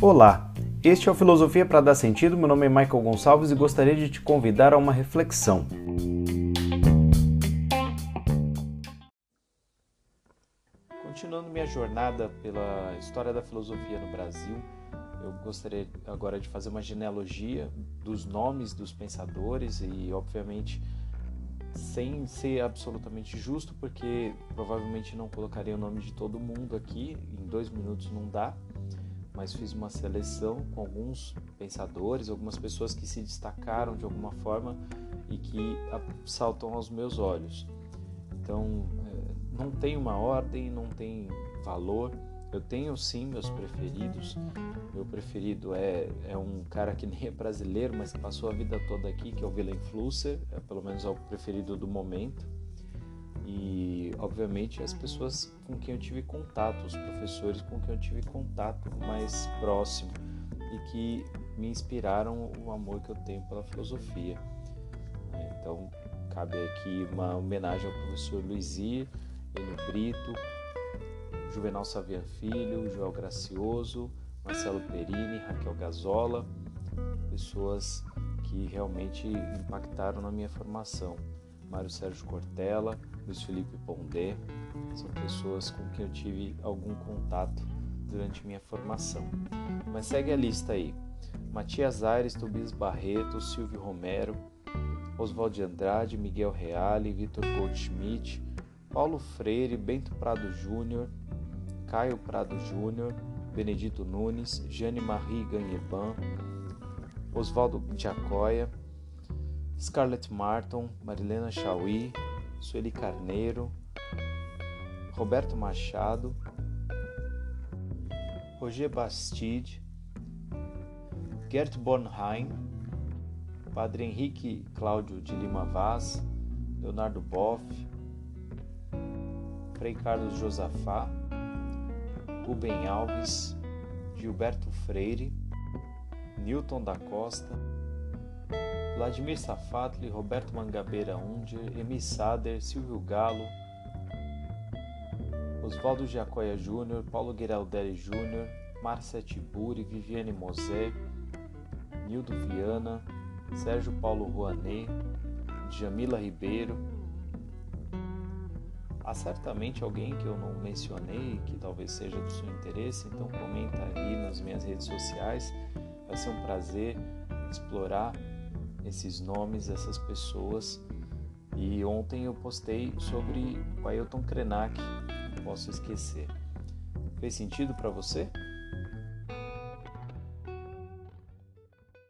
Olá, este é o Filosofia para Dar Sentido. Meu nome é Michael Gonçalves e gostaria de te convidar a uma reflexão. Continuando minha jornada pela história da filosofia no Brasil, eu gostaria agora de fazer uma genealogia dos nomes dos pensadores e, obviamente, sem ser absolutamente justo, porque provavelmente não colocaria o nome de todo mundo aqui, em dois minutos não dá, mas fiz uma seleção com alguns pensadores, algumas pessoas que se destacaram de alguma forma e que saltam aos meus olhos. Então, é, não tem uma ordem, não tem valor eu tenho sim meus preferidos. Meu preferido é, é um cara que nem é brasileiro, mas que passou a vida toda aqui, que é o Willem Flusser, é, pelo menos é o preferido do momento. E, obviamente, as pessoas com quem eu tive contato, os professores com quem eu tive contato mais próximo e que me inspiraram o amor que eu tenho pela filosofia. Então, cabe aqui uma homenagem ao professor Luizir, Enio Brito, Juvenal Savian Filho, Joel Gracioso, Marcelo Perini, Raquel Gazola, pessoas que realmente impactaram na minha formação. Mário Sérgio Cortella, Luiz Felipe Pondé, são pessoas com quem eu tive algum contato durante minha formação. Mas segue a lista aí. Matias Aires, Tobias Barreto, Silvio Romero, Oswald de Andrade, Miguel Reale, Vitor Goldschmidt, Paulo Freire, Bento Prado Júnior, Caio Prado Júnior, Benedito Nunes, Jane Marie Ganheban, Oswaldo Giacoia, Scarlett Martin, Marilena Chauí, Sueli Carneiro, Roberto Machado, Roger Bastide, Gert Bornheim, Padre Henrique Cláudio de Lima Vaz, Leonardo Boff, Frei Carlos Josafá, Rubem Alves, Gilberto Freire, Newton da Costa, Vladimir Safatli, Roberto Mangabeira Unger, Emi Sader, Silvio Galo, Oswaldo Giacoia Júnior, Paulo Guiraldelli Júnior, Márcia Tiburi, Viviane Mosé, Nildo Viana, Sérgio Paulo Rouanet, Jamila Ribeiro, Há certamente alguém que eu não mencionei, que talvez seja do seu interesse, então comenta aí nas minhas redes sociais. Vai ser um prazer explorar esses nomes dessas pessoas. E ontem eu postei sobre o Ailton Krenak, posso esquecer. Fez sentido para você?